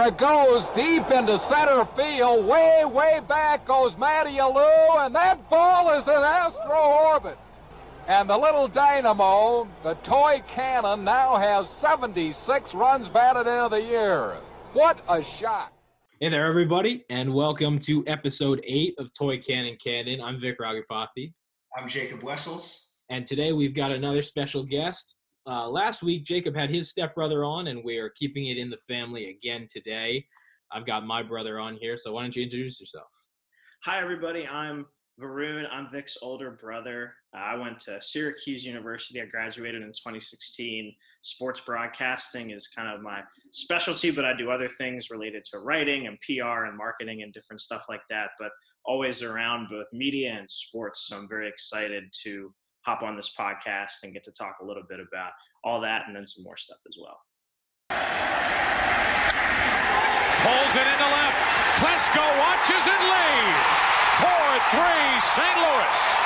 There it goes, deep into center field. Way, way back goes Matty Alou, and that ball is in astro orbit. And the little dynamo, the toy cannon, now has 76 runs batted into the year. What a shot! Hey there, everybody, and welcome to episode eight of Toy Cannon Cannon. I'm Vic Ragapathy, I'm Jacob Wessels. and today we've got another special guest. Uh, last week, Jacob had his stepbrother on, and we are keeping it in the family again today. I've got my brother on here, so why don't you introduce yourself? Hi, everybody. I'm Varun. I'm Vic's older brother. I went to Syracuse University. I graduated in 2016. Sports broadcasting is kind of my specialty, but I do other things related to writing and PR and marketing and different stuff like that, but always around both media and sports. So I'm very excited to hop on this podcast and get to talk a little bit about all that and then some more stuff as well. Pulls it into left. Klesko watches it lead. 4-3 St. Louis.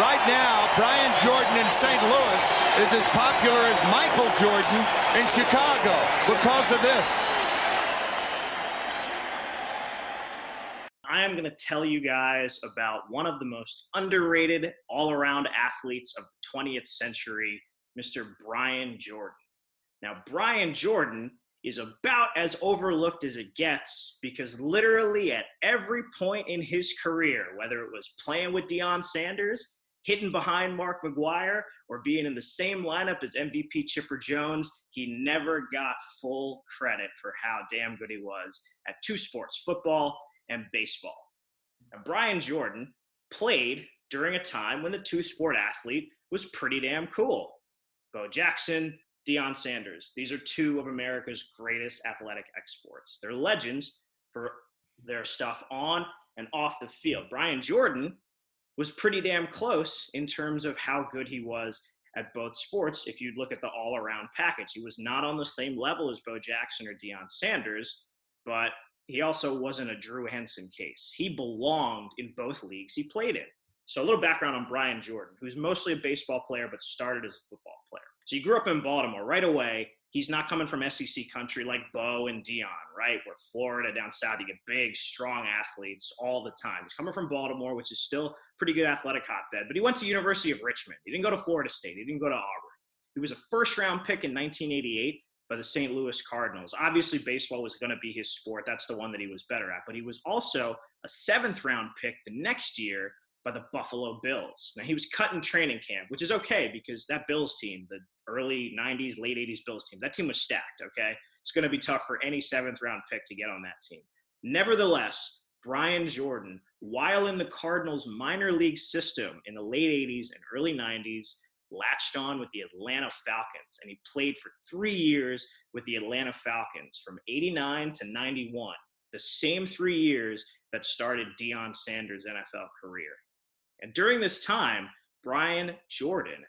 Right now, Brian Jordan in St. Louis is as popular as Michael Jordan in Chicago because of this. I am going to tell you guys about one of the most underrated all around athletes of the 20th century, Mr. Brian Jordan. Now, Brian Jordan is about as overlooked as it gets because literally at every point in his career, whether it was playing with Deion Sanders, hitting behind Mark McGwire, or being in the same lineup as MVP Chipper Jones, he never got full credit for how damn good he was at two sports, football and baseball. And Brian Jordan played during a time when the two sport athlete was pretty damn cool. Bo Jackson, Deion Sanders. These are two of America's greatest athletic exports. They're legends for their stuff on and off the field. Brian Jordan was pretty damn close in terms of how good he was at both sports if you look at the all around package. He was not on the same level as Bo Jackson or Deion Sanders, but he also wasn't a Drew Henson case. He belonged in both leagues he played in. So, a little background on Brian Jordan, who's mostly a baseball player but started as a football player. So, he grew up in Baltimore right away. He's not coming from SEC country like Bo and Deion, right? Where Florida down south, you get big, strong athletes all the time. He's coming from Baltimore, which is still pretty good athletic hotbed. But he went to University of Richmond. He didn't go to Florida State. He didn't go to Auburn. He was a first round pick in 1988 by the St. Louis Cardinals. Obviously, baseball was going to be his sport. That's the one that he was better at. But he was also a seventh round pick the next year by the Buffalo Bills. Now, he was cut in training camp, which is okay because that Bills team, the early 90s, late 80s Bills team, that team was stacked, okay? It's going to be tough for any seventh round pick to get on that team. Nevertheless, Brian Jordan, while in the Cardinals minor league system in the late 80s and early 90s, latched on with the Atlanta Falcons, and he played for three years with the Atlanta Falcons from 89 to 91, the same three years that started Deion Sanders' NFL career. And during this time, Brian Jordan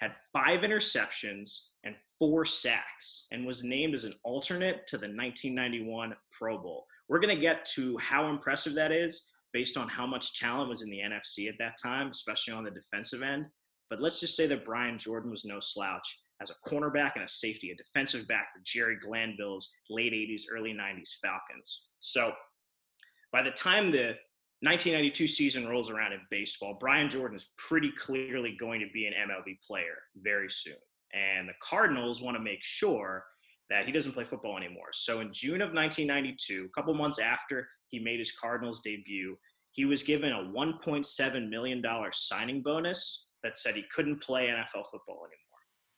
had five interceptions and four sacks and was named as an alternate to the 1991 Pro Bowl. We're going to get to how impressive that is based on how much talent was in the NFC at that time, especially on the defensive end. But let's just say that Brian Jordan was no slouch as a cornerback and a safety, a defensive back for Jerry Glanville's late 80s, early 90s Falcons. So by the time the 1992 season rolls around in baseball, Brian Jordan is pretty clearly going to be an MLB player very soon. And the Cardinals want to make sure that he doesn't play football anymore. So in June of 1992, a couple months after he made his Cardinals debut, he was given a $1.7 million signing bonus that said he couldn't play NFL football anymore.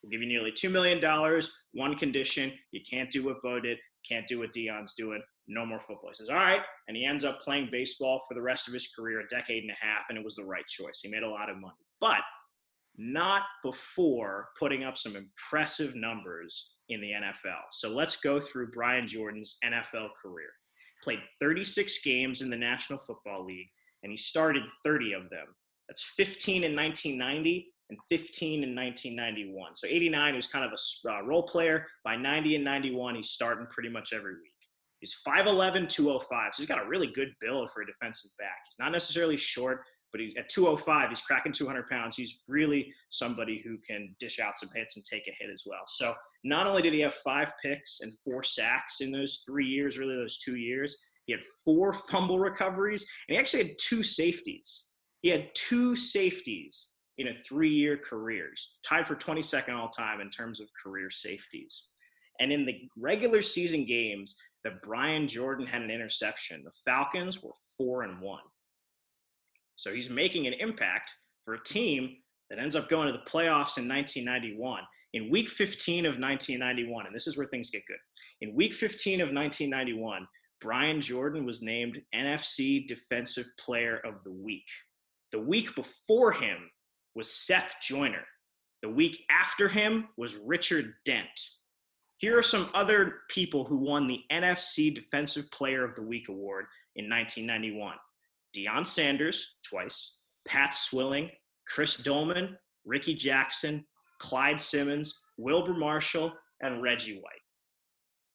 We'll give you nearly $2 million, one condition, you can't do what Bo did, can't do what Deion's doing, no more football. He says, all right. And he ends up playing baseball for the rest of his career, a decade and a half, and it was the right choice. He made a lot of money. But not before putting up some impressive numbers in the NFL. So let's go through Brian Jordan's NFL career. Played 36 games in the National Football League, and he started 30 of them. That's 15 in 1990 and 15 in 1991. So 89, he was kind of a uh, role player. By 90 and 91, he's starting pretty much every week. He's 5'11, 205. So he's got a really good build for a defensive back. He's not necessarily short, but he's at 205, he's cracking 200 pounds. He's really somebody who can dish out some hits and take a hit as well. So not only did he have five picks and four sacks in those three years, really those two years, he had four fumble recoveries, and he actually had two safeties. He had two safeties in a three-year careers, tied for 22nd all time in terms of career safeties. And in the regular season games that Brian Jordan had an interception, the Falcons were four and one. So he's making an impact for a team that ends up going to the playoffs in 1991. In week 15 of 1991, and this is where things get good. In week 15 of 1991, Brian Jordan was named NFC Defensive Player of the Week. The week before him was Seth Joyner. The week after him was Richard Dent. Here are some other people who won the NFC Defensive Player of the Week award in 1991 Deion Sanders, twice, Pat Swilling, Chris Doleman, Rickey Jackson, Clyde Simmons, Wilber Marshall, and Reggie White.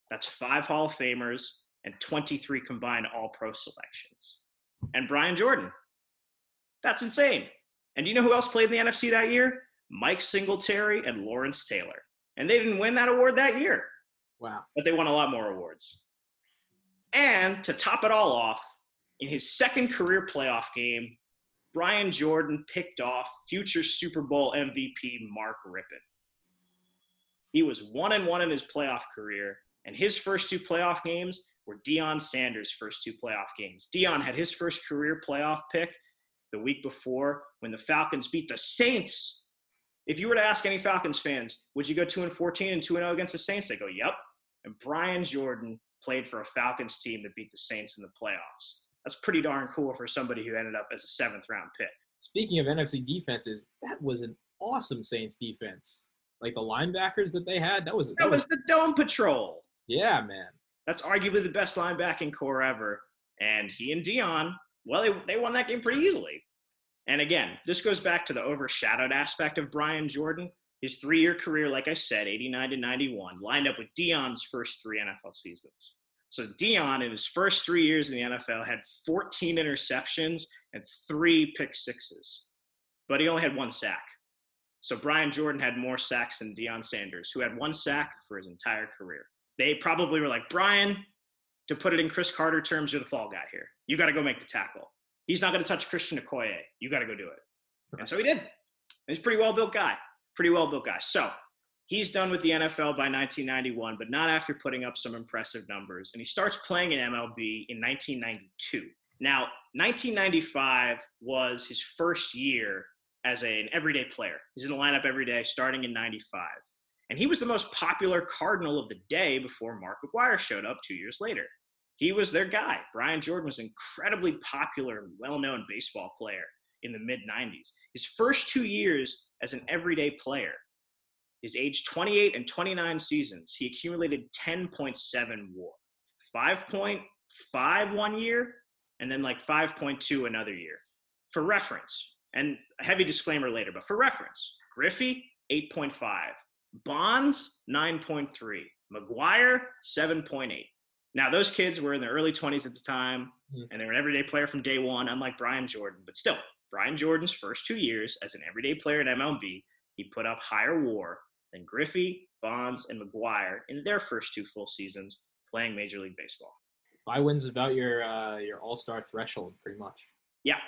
That's five Hall of Famers and 23 combined All Pro selections. And Brian Jordan. That's insane. And do you know who else played in the NFC that year? Mike Singletary and Lawrence Taylor. And they didn't win that award that year. Wow. But they won a lot more awards. And to top it all off, in his second career playoff game, Brian Jordan picked off future Super Bowl MVP Mark Rypien. He was one and one in his playoff career, and his first two playoff games were Deion Sanders' first two playoff games. Deion had his first career playoff pick the week before when the Falcons beat the Saints. If you were to ask any Falcons fans, would you go 2 and 14 and 2 and 0 against the Saints? They go, "Yep." And Brian Jordan played for a Falcons team that beat the Saints in the playoffs. That's pretty darn cool for somebody who ended up as a seventh round pick. Speaking of NFC defenses, that was an awesome Saints defense. Like the linebackers that they had, that was That was the Dome Patrol. yeah, man. That's arguably the best linebacking core ever. And he and Deion, well, they, they won that game pretty easily. And again, this goes back to the overshadowed aspect of Brian Jordan. His three year career, like I said, 89 to 91, lined up with Deion's first three NFL seasons. So Deion, in his first three years in the NFL, had 14 interceptions and three pick sixes, but he only had one sack. So Brian Jordan had more sacks than Deion Sanders, who had one sack for his entire career. They probably were like, Brian, to put it in Cris Carter terms, you're the fall guy here. You got to go make the tackle. He's not going to touch Christian Okoye. You got to go do it. And so he did. He's a pretty well built guy. Pretty well built guy. So he's done with the NFL by 1991, but not after putting up some impressive numbers. And he starts playing in MLB in 1992. Now, 1995 was his first year as a, an everyday player. He's in the lineup every day, starting in 95. And he was the most popular Cardinal of the day before Mark McGwire showed up two years later. He was their guy. Brian Jordan was an incredibly popular, well known baseball player in the mid 90s. His first two years as an everyday player, his age 28 and 29 seasons, he accumulated 10.7 WAR, 5.5 one year, and then like 5.2 another year. For reference, and a heavy disclaimer later, but for reference, Griffey, 8.5, Bonds, 9.3, McGwire, 7.8. Now, those kids were in their early 20s at the time, Mhm. and they were an everyday player from day one, unlike Brian Jordan. But still, Brian Jordan's first two years as an everyday player at MLB, he put up higher WAR than Griffey, Bonds, and McGwire in their first two full seasons playing Major League Baseball. Five wins is about your uh, your All Star threshold, pretty much. Yeah.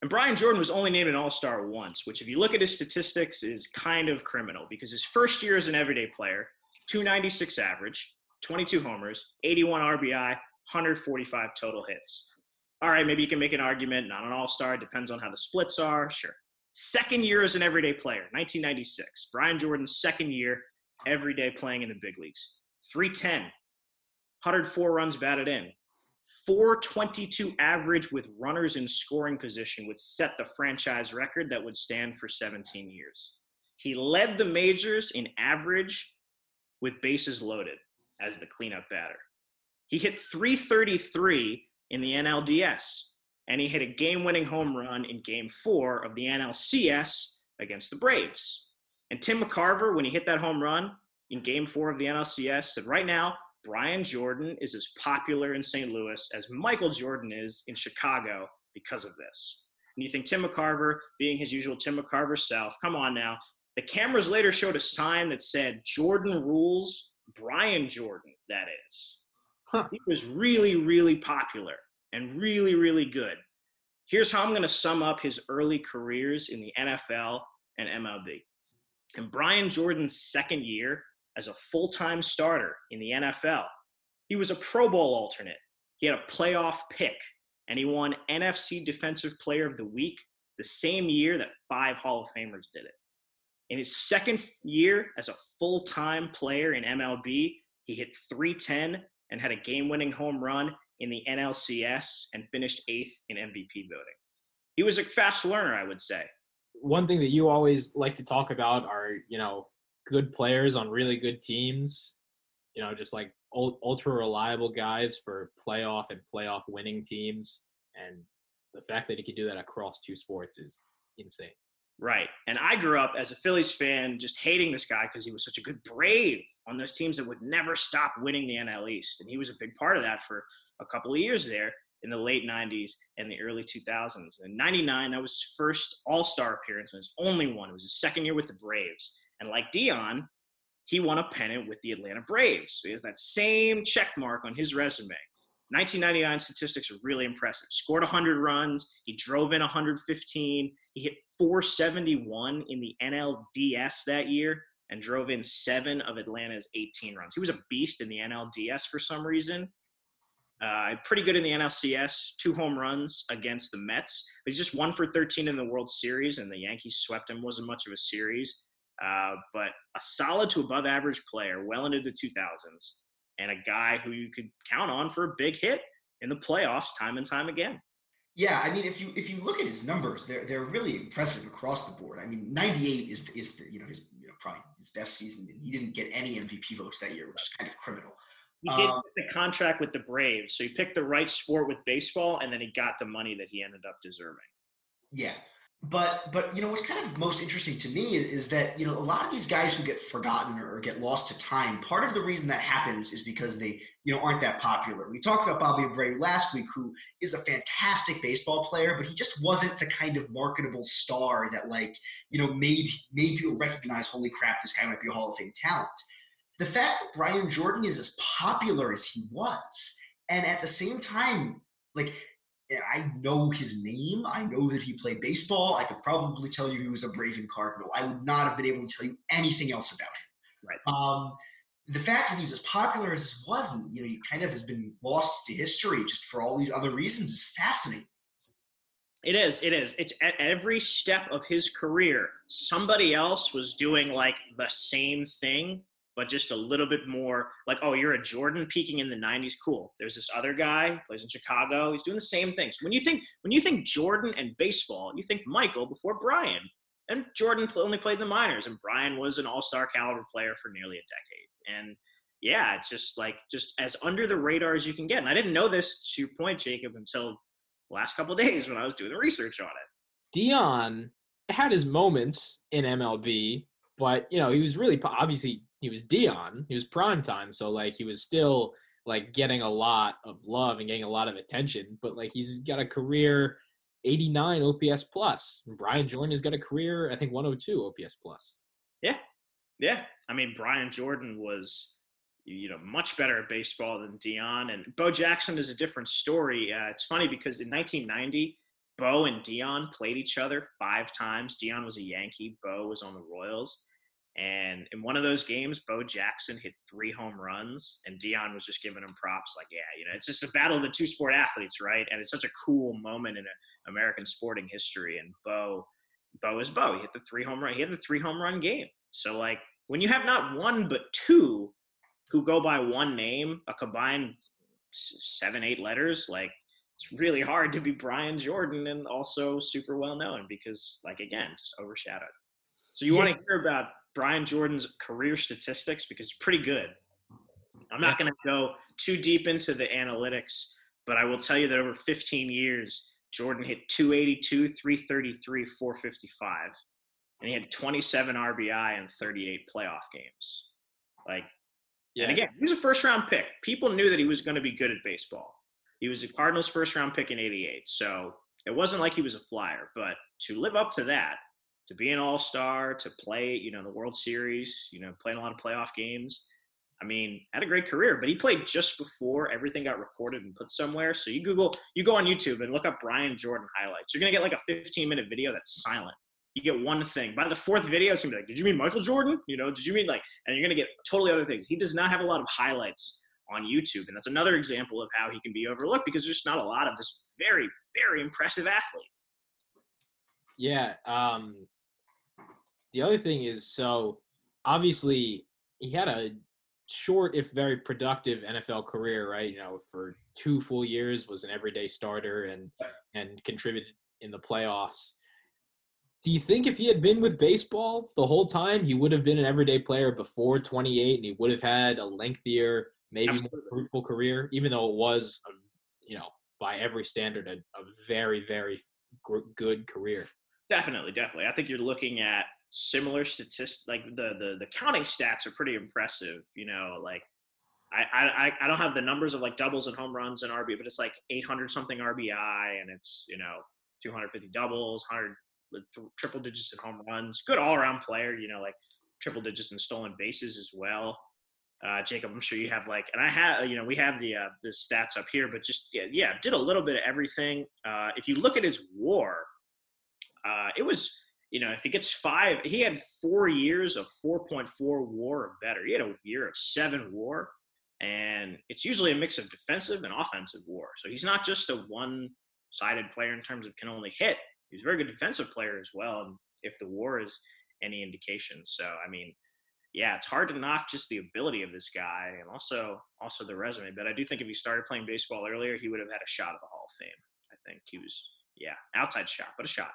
And Brian Jordan was only named an All Star once, which, if you look at his statistics, is kind of criminal because his first year as an everyday player, 296 average, 22 homers, 81 RBI, 145 total hits. All right, maybe you can make an argument, not an All Star, depends on how the splits are, sure. Second year as an everyday player, 1996. Brian Jordan's second year, everyday playing in the big leagues. 310, 104 runs batted in, 422 average with runners in scoring position would set the franchise record that would stand for 17 years. He led the majors in average with bases loaded as the cleanup batter. He hit 333 in the NLDS, and he hit a game winning home run in game four of the NLCS against the Braves. And Tim McCarver, when he hit that home run in game four of the NLCS, said, Right now, Brian Jordan is as popular in St. Louis as Michael Jordan is in Chicago because of this. And you think Tim McCarver, being his usual Tim McCarver self, come on now. The cameras later showed a sign that said Jordan rules, Brian Jordan, that is. Huh. He was really, really popular and really, really good. Here's how I'm going to sum up his early careers in the NFL and MLB. In Brian Jordan's second year as a full time starter in the NFL, he was a Pro Bowl alternate. He had a playoff pick, and he won NFC Defensive Player of the Week the same year that five Hall of Famers did it. In his second year as a full time player in MLB, he hit 310 and had a game winning home run in the NLCS and finished eighth in MVP voting. He was a fast learner, I would say. One thing that you always like to talk about are, you know, good players on really good teams. You know, just like ul- ultra reliable guys for playoff and playoff winning teams. And the fact that he could do that across two sports is insane. Right. And I grew up as a Phillies fan just hating this guy because he was such a good brave on those teams that would never stop winning the NL East. And he was a big part of that for a couple of years there in the late 90s and the early 2000s. In 99, that was his first All Star appearance and his only one. It was his second year with the Braves. And like Deion, he won a pennant with the Atlanta Braves. So he has that same check mark on his resume. 1999 statistics are really impressive. Scored 100 runs. He drove in 115. He hit 471 in the NLDS that year and drove in seven of Atlanta's 18 runs. He was a beast in the NLDS for some reason. Uh, pretty good in the NLCS, two home runs against the Mets. But he's just one for 13 in the World Series, and the Yankees swept him. wasn't much of a series, uh, but a solid to above average player, well into the 2000s, and a guy who you could count on for a big hit in the playoffs time and time again. Yeah, I mean, if you if you look at his numbers, they're they're really impressive across the board. I mean, 98 is is the, you know his you know, probably his best season. He didn't get any MVP votes that year, which is kind of criminal. He did Um, get the contract with the Braves, so he picked the right sport with baseball, and then he got the money that he ended up deserving. Yeah. But but you know what's kind of most interesting to me is, that you know a lot of these guys who get forgotten or, or get lost to time. Part of the reason that happens is because they you know aren't that popular. We talked about Bobby Abreu last week, who is a fantastic baseball player, but he just wasn't the kind of marketable star that like you know made made people recognize. Holy crap, this guy might be a Hall of Fame talent. The fact that Brian Jordan is as popular as he was, and at the same time, like I know his name. I know that he played baseball. I could probably tell you he was a Brave and Cardinal. I would not have been able to tell you anything else about him. Right. Um, the fact that he's as popular as he wasn't, you know, he kind of has been lost to history just for all these other reasons, is fascinating. It is. It is. It's at every step of his career, somebody else was doing like the same thing, but just a little bit more like, oh, you're a Jordan peaking in the 90s. Cool. There's this other guy, plays in Chicago. He's doing the same things. When you think when you think Jordan and baseball, you think Michael before Brian. And Jordan only played in the minors, and Brian was an all-star caliber player for nearly a decade. And yeah, it's just like just as under the radar as you can get. And I didn't know this to your point, Jacob, until last couple days when I was doing the research on it. Deion had his moments in MLB, but you know he was really obviously he was Deion. He was prime time, so like he was still like getting a lot of love and getting a lot of attention. But like he's got a career 89 OPS plus. Brian Jordan has got a career I think 102 OPS plus. Yeah, yeah. I mean, Brian Jordan was, you know, much better at baseball than Deion, and Bo Jackson is a different story. Uh, it's funny because in 1990, Bo and Deion played each other five times. Deion was a Yankee, Bo was on the Royals. And in one of those games, Bo Jackson hit three home runs, and Deion was just giving him props. Like, yeah, you know, it's just a battle of the two sport athletes, right? And it's such a cool moment in American sporting history. And Bo, Bo is Bo. He hit the three home run. He had the three home run game. So, like, when you have not one but two who go by one name, a combined seven, eight letters, like it's really hard to be Brian Jordan and also super well known because, like, again, just overshadowed. So you Yeah. want to hear about Brian Jordan's career statistics because it's pretty good. I'm not going to go too deep into the analytics, but I will tell you that over 15 years, Jordan hit 282, 333, 455, and he had 27 RBI in 38 playoff games. Like, Yeah. and again, he was a first round pick. People knew that he was going to be good at baseball. He was a Cardinals first round pick in 88. So it wasn't like he was a flyer, but to live up to that, to be an all star, to play, you know, the World Series, you know, playing a lot of playoff games. I mean, had a great career, but he played just before everything got recorded and put somewhere. So you Google, you go on YouTube and look up Brian Jordan highlights. You're gonna get like a 15 minute video that's silent. You get one thing. By the fourth video, it's gonna be like, "Did you mean Michael Jordan? You know, did you mean like?" And you're gonna get totally other things. He does not have a lot of highlights on YouTube, and that's another example of how he can be overlooked because there's just not a lot of this very, very impressive athlete. Yeah. Um, the other thing is, so obviously he had a short, if very productive NFL career, right? You know, for two full years was an everyday starter and and contributed in the playoffs. Do you think if he had been with baseball the whole time, he would have been an everyday player before 28 and he would have had a lengthier, maybe Absolutely. more fruitful career, even though it was, a, you know, by every standard, a, a very, very good career? Definitely, definitely. I think you're looking at similar statistics. Like the the the counting stats are pretty impressive. You know, like I I I don't have the numbers of like doubles and home runs and RB, but it's like 800 something RBI and it's you know 250 doubles, 100 with th- triple digits in home runs. Good all around player. You know, like triple digits in stolen bases as well. Uh, Jacob, I'm sure you have like, and I have, you know, we have the uh, the stats up here, but just yeah, yeah, did a little bit of everything. Uh, if you look at his WAR, uh, it was, you know, if he gets five, he had four years of 4.4 WAR or better. He had a year of seven WAR, and it's usually a mix of defensive and offensive WAR. So he's not just a one-sided player in terms of can only hit. He's a very good defensive player as well. If the WAR is any indication, so I mean, yeah, it's hard to knock just the ability of this guy and also also the resume. But I do think if he started playing baseball earlier, he would have had a shot at the Hall of Fame. I think he was, yeah, outside shot, but a shot.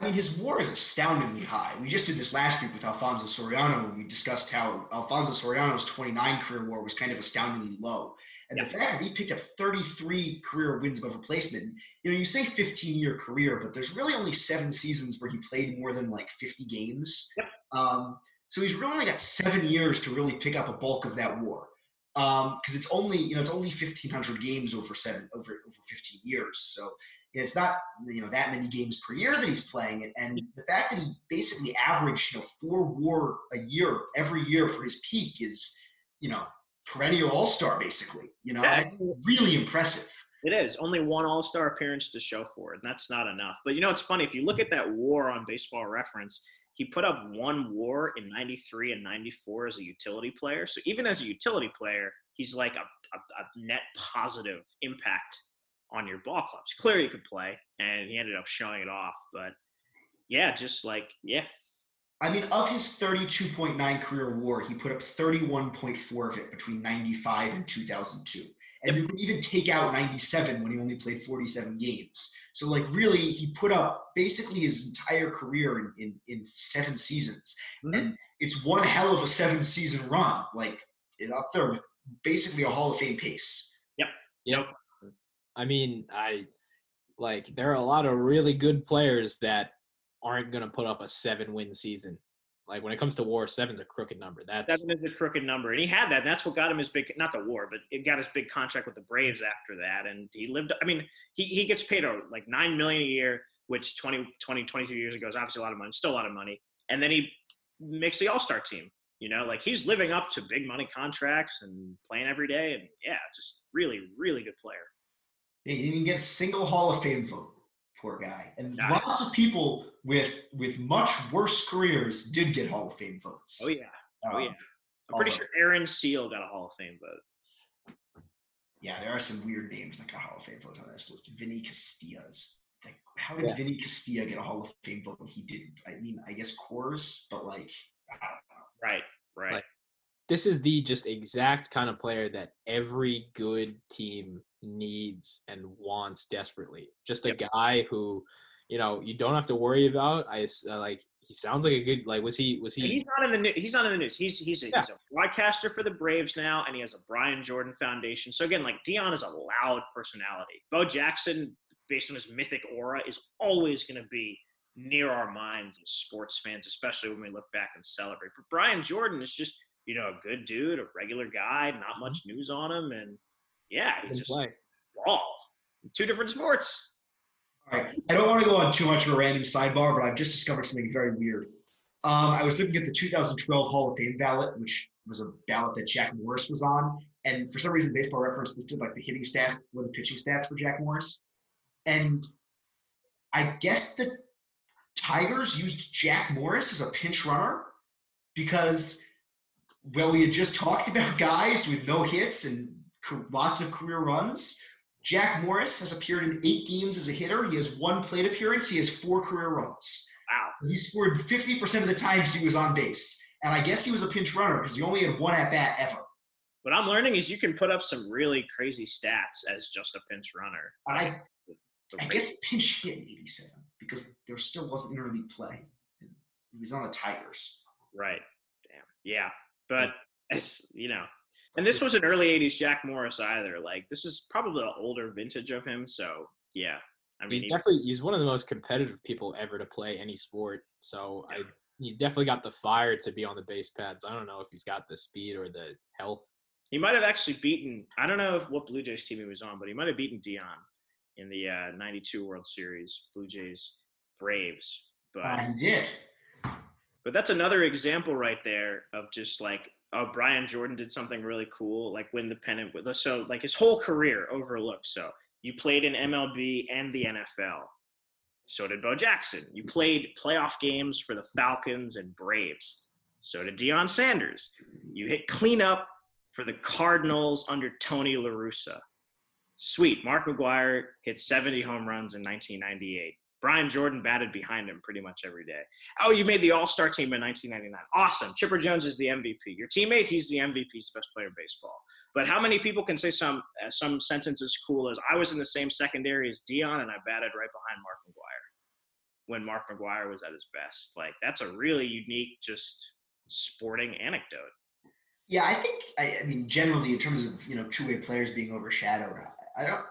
I mean, his WAR is astoundingly high. We just did this last week with Alfonso Soriano when we discussed how Alfonso Soriano's 29 career WAR was kind of astoundingly low. And the fact that he picked up 33 career wins above replacement, you know, you say 15 year career, but there's really only seven seasons where he played more than like 50 games. Yep. Um, so he's really only got seven years to really pick up a bulk of that WAR. Because it's only, you know, it's only 1,500 games over seven, over over 15 years. So it's not you know that many games per year that he's playing, and, and the fact that he basically averaged you know four WAR a year every year for his peak is you know perennial All Star basically. You know Yeah. that's really impressive. It is only one All Star appearance to show for it, and that's not enough. But you know, it's funny if you look at that WAR on Baseball Reference. He put up one WAR in '93 and '94 as a utility player. So even as a utility player, he's like a, a, a net positive impact on your ball clubs. Clearly, he could play, and he ended up showing it off. But yeah, just like yeah, I mean, of his 32.9 career WAR, he put up 31.4 of it between 95 and 2002. And you can even take out 97 when he only played 47 games. So, like, really, he put up basically his entire career in, in, in seven seasons. Mhm. And it's one hell of a seven season run, like, it up there with basically a Hall of Fame pace. Yep. Yep. I mean, I like there are a lot of really good players that aren't going to put up a seven win season. Like when it comes to WAR, seven's a crooked number. That's seven is a crooked number, and he had that. And that's what got him his big, not the WAR, but it got his big contract with the Braves after that. And he lived. I mean, he he gets paid oh, like nine million a year, which 20, 20, 22 years ago is obviously a lot of money, still a lot of money. And then he makes the All Star team. You know, like he's living up to big money contracts and playing every day. And yeah, just really, really good player. He didn't get a single Hall of Fame vote. Poor guy. And Nah. lots of people with with much worse careers did get Hall of Fame votes. Oh yeah, oh Um, yeah. I'm pretty sure Aaron Sele got a Hall of Fame vote. Yeah, there are some weird names that got Hall of Fame votes on this list. Vinny Castillas. Like, how did Yeah. Vinny Castilla get a Hall of Fame vote when he didn't? I mean, I guess Coors, but like, I don't know. Right, right. Like- this is the just exact kind of player that every good team needs and wants desperately. Just a Yep. guy who, you know, you don't have to worry about. I uh, like he sounds like a good like was he was And he he's not in the news. He's not in the news. He's he's a, Yeah. he's a broadcaster for the Braves now, and he has a Brian Jordan Foundation. So again, like Deion is a loud personality. Bo Jackson, based on his mythic aura, is always going to be near our minds as sports fans, especially when we look back and celebrate. But Brian Jordan is just you know a good dude, a regular guy, not much news on him, and yeah, just play? raw. Two different sports. All right. I don't want to go on too much of a random sidebar, but I've just discovered something very weird. Um, I was looking at the 2012 Hall of Fame ballot, which was a ballot that Jack Morris was on, and for some reason, Baseball Reference listed like the hitting stats or the pitching stats for Jack Morris, and I guess the Tigers used Jack Morris as a pinch runner because, well, we had just talked about guys with no hits and lots of career runs. Jack Morris has appeared in eight games as a hitter. He has one plate appearance. He has four career runs. Wow. He scored 50% of the times he was on base. And I guess he was a pinch runner because he only had one at bat ever. What I'm learning is you can put up some really crazy stats as just a pinch runner. I, I guess pinch hit in 87 because there still wasn't interleague play. He was on the Tigers. Right. Damn. Yeah. But it's you know, and this was an early '80s Jack Morris either. Like this is probably an older vintage of him. So yeah. I mean, He's definitely he's one of the most competitive people ever to play any sport. So I he's definitely got the fire to be on the base pads. I don't know if he's got the speed or the health. he might have actually beaten. I don't know if, what Blue Jays team he was on, but he might have beaten Deion in the uh, '92 World Series. Blue Jays Braves. But Uh, he did. But that's another example right there of just like, Uh, oh, Brian Jordan did something really cool, like win the pennant with. So like his whole career overlooked. So you played in MLB and the NFL. So did Bo Jackson. You played playoff games for the Falcons and Braves. So did Deion Sanders. You hit cleanup for the Cardinals under Tony La Russa. Sweet. Mark McGwire hit 70 home runs in 1998. Brian Jordan batted behind him pretty much every day. Oh, you made the All Star team in 1999. Awesome. Chipper Jones is the MVP. Your teammate, he's the MVP. He's the best player in baseball. But how many people can say some uh, some sentence as cool as I was in the same secondary as Deion and I batted right behind Mark McGwire when Mark McGwire was at his best? Like that's a really unique, just sporting anecdote. Yeah, I think I, I mean generally in terms of you know two way players being overshadowed, I, I don't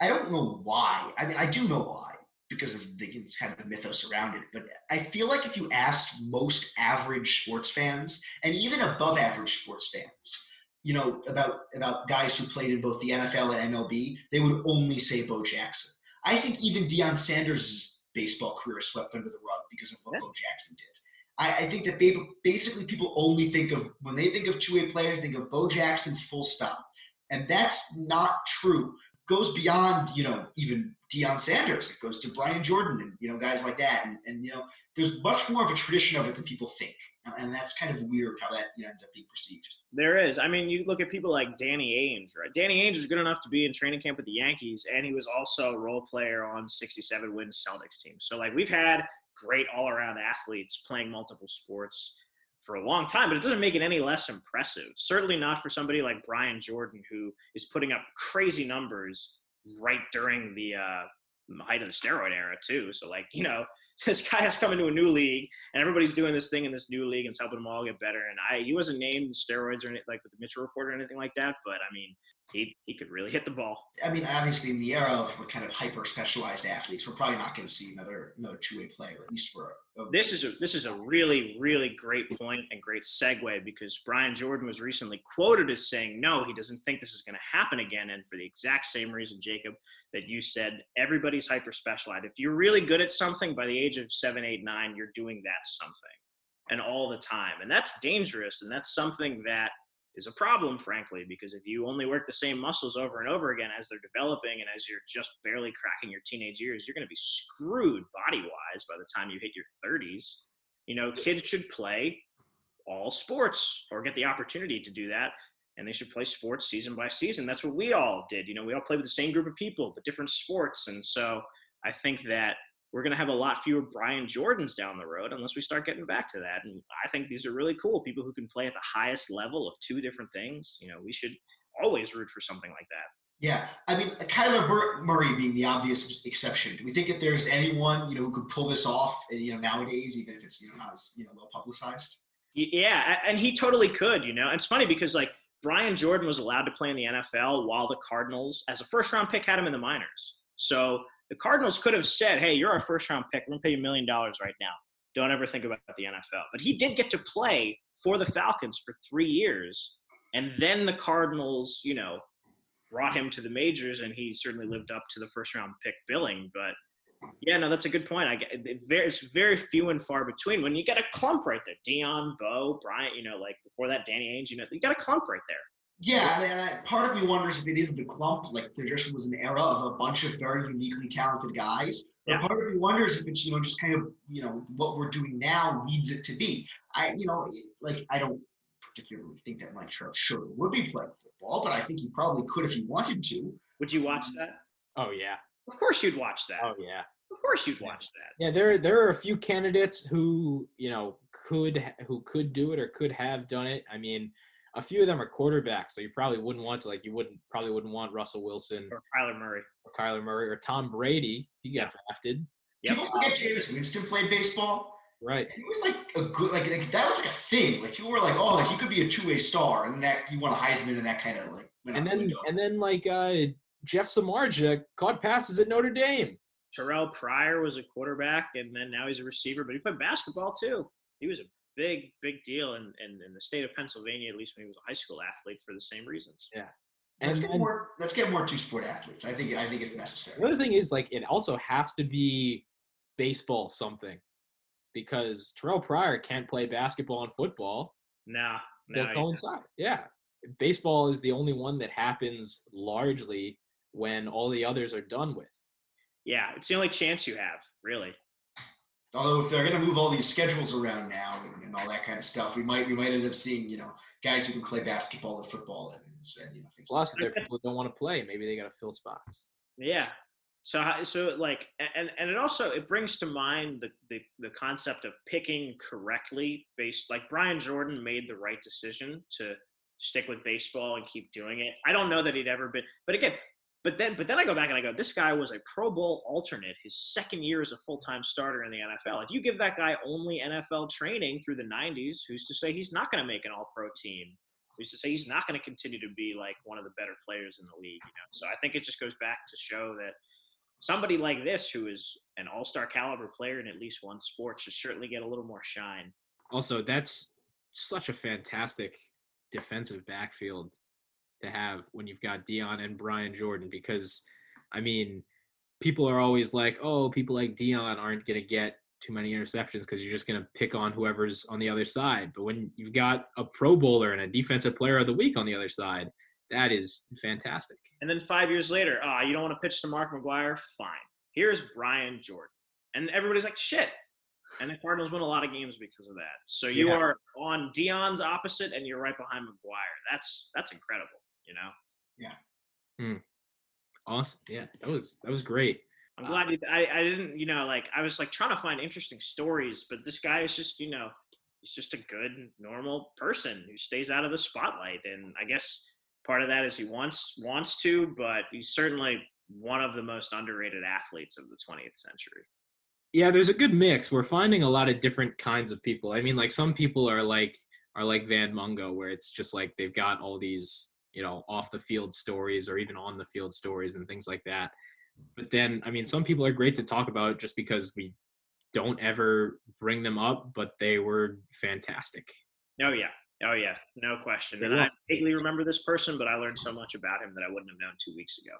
I don't know why. I mean I do know why because of the it's kind of the mythos around it. But I feel like if you asked most average sports fans and even above average sports fans, you know about about guys who played in both the NFL and MLB, they would only say Bo Jackson. I think even Deion Sanders' baseball career swept under the rug because of what Yeah. Bo Jackson did. I, I think that ba- basically people only think of when they think of two-way players, think of Bo Jackson, full stop, and that's not true. Goes beyond you know even Deion Sanders. It goes to Brian Jordan and you know guys like that, and, and you know there's much more of a tradition of it than people think, and, and that's kind of weird how that you know, ends up being perceived. There is. I mean, you look at people like Danny Ainge, right? Danny Ainge was good enough to be in training camp with the Yankees, and he was also a role player on 67 wins Celtics team. So, like, we've had great all around athletes playing multiple sports for a long time, but it doesn't make it any less impressive. Certainly not for somebody like Brian Jordan, who is putting up crazy numbers right during the uh, height of the steroid era, too. So, like, you know, this guy has come into a new league and everybody's doing this thing in this new league and it's helping them all get better. And I, he wasn't named in steroids or anything like with the Mitchell report or anything like that. But I mean, he he could really hit the ball. I mean, obviously, in the era of kind of hyper specialized athletes, we're probably not going to see another another two way player, at least for a, a This is a this is a really really great point and great segue because Brian Jordan was recently quoted as saying no, he doesn't think this is going to happen again, and for the exact same reason, Jacob, that you said, everybody's hyper specialized. If you're really good at something by the age of seven, eight, nine, you're doing that something, and all the time, and that's dangerous, and that's something that is a problem, frankly, because if you only work the same muscles over and over again as they're developing and as you're just barely cracking your teenage years, you're going to be screwed body wise by the time you hit your 30s. You know, kids should play all sports or get the opportunity to do that. And they should play sports season by season. That's what we all did. You know, we all played with the same group of people, but different sports. And so I think that we're going to have a lot fewer Brian Jordans down the road unless we start getting back to that. And I think these are really cool people who can play at the highest level of two different things. You know, we should always root for something like that. Yeah, I mean, uh, Kyler Mur- Murray being the obvious exception. Do we think if there's anyone you know who could pull this off, eh, you know, nowadays, even if it's you know not as you know well publicized? Yeah, and he totally could, you know. And it's funny because like Brian Jordan was allowed to play in the NFL while the Cardinals, as a first round pick, had him in the minors. So the Cardinals could have said, "Hey, you're our first round pick. We're gonna pay you a million dollars right now. Don't ever think about the NFL." But he did get to play for the Falcons for three years, and then the Cardinals, you know, brought him to the majors, and he certainly lived up to the first round pick billing. But Yeah, no, that's a good point. I get it, it's very few and far between when you get a clump right there. Deion, Bo, Bryant, you know, like before that, Danny Ainge, you know, you got a clump right there. Yeah, and I, part of me wonders if it is the clump, like there just was an era of a bunch of very uniquely talented guys. But Yeah. part of me wonders if it's, you know, just kind of, you know, what we're doing now needs it to be. I, you know, like I don't particularly think that Mike Trout sure would be playing football, but I think he probably could if he wanted to. Would you watch um, that? Oh yeah. Of course you'd watch that. Oh yeah. Of course you'd watch that. Yeah, there there are a few candidates who you know could who could do it or could have done it. I mean, a few of them are quarterbacks, so you probably wouldn't want to like you wouldn't probably wouldn't want Russell Wilson Or Kyler Murray. or Kyler Murray or Tom Brady. He got drafted, Yep. People forget Jameis Winston played baseball. right? And it was like a good, like, like that was like a thing. Like people were like, oh, like he could be a two-way star, and that he won a Heisman and that kind of like. And then window. and then like uh Jeff Samardzija caught passes at Notre Dame. Terrelle Pryor was a quarterback, and then now he's a receiver, but he played basketball too. He was a big, big deal in, in, in the state of Pennsylvania, at least when he was a high school athlete, for the same reasons. And let's get then- more. Let's get more two-sport athletes. I think. I think it's necessary. The other thing is like it also has to be baseball something because Terrelle Pryor can't play basketball and football. Nah, They'll nah. coincide. Yeah. Baseball is the only one that happens largely when all the others are done with. Yeah, it's the only chance you have, really. Although if they're going to move all these schedules around now and, and all that kind of stuff, we might we might end up seeing you know guys who can play basketball and football and, and you know things. Plus, if there are people who don't want to play, maybe they got to fill spots. Yeah. So so like and and it also it brings to mind the, the the concept of picking correctly based like Brian Jordan made the right decision to stick with baseball and keep doing it. I don't know that he'd ever been but again but then but then I go back and I go this guy was a Pro Bowl alternate his second year as a full-time starter in the NFL. If you give that guy only NFL training through the 90s, who's to say he's not going to make an all-pro team? Who's to say he's not going to continue to be like one of the better players in the league, you know? So I think it just goes back to show that somebody like this, who is an all-star caliber player in at least one sport, should certainly get a little more shine. Also, that's such a fantastic defensive backfield to have when you've got Deion and Brian Jordan because, I mean, people are always like, oh, people like Deion aren't going to get too many interceptions because you're just going to pick on whoever's on the other side. But when you've got a Pro Bowler and a Defensive Player of the Week on the other side, that is fantastic. And then five years later, ah, you don't want to pitch to Mark McGwire? Fine. Here's Brian Jordan. And everybody's like, shit. And the Cardinals win a lot of games because of that. So you Yeah. are on Deion's opposite and you're right behind McGwire. That's that's incredible, you know? Awesome. Yeah, that was that was great. I'm Uh, glad you, I, I didn't, you know, like I was like trying to find interesting stories, but this guy is just, you know, he's just a good, normal person who stays out of the spotlight. And I guess part of that is he wants wants to, but he's certainly one of the most underrated athletes of the 20th century. Yeah, there's a good mix. We're finding a lot of different kinds of people. I mean, like some people are like are like Van Mungo, where it's just like they've got all these, you know, off the field stories or even on the field stories and things like that. But then, I mean, some people are great to talk about just because we don't ever bring them up, but they were fantastic. Oh yeah. Oh yeah. No question. And I vaguely remember this person, but I learned so much about him that I wouldn't have known two weeks ago.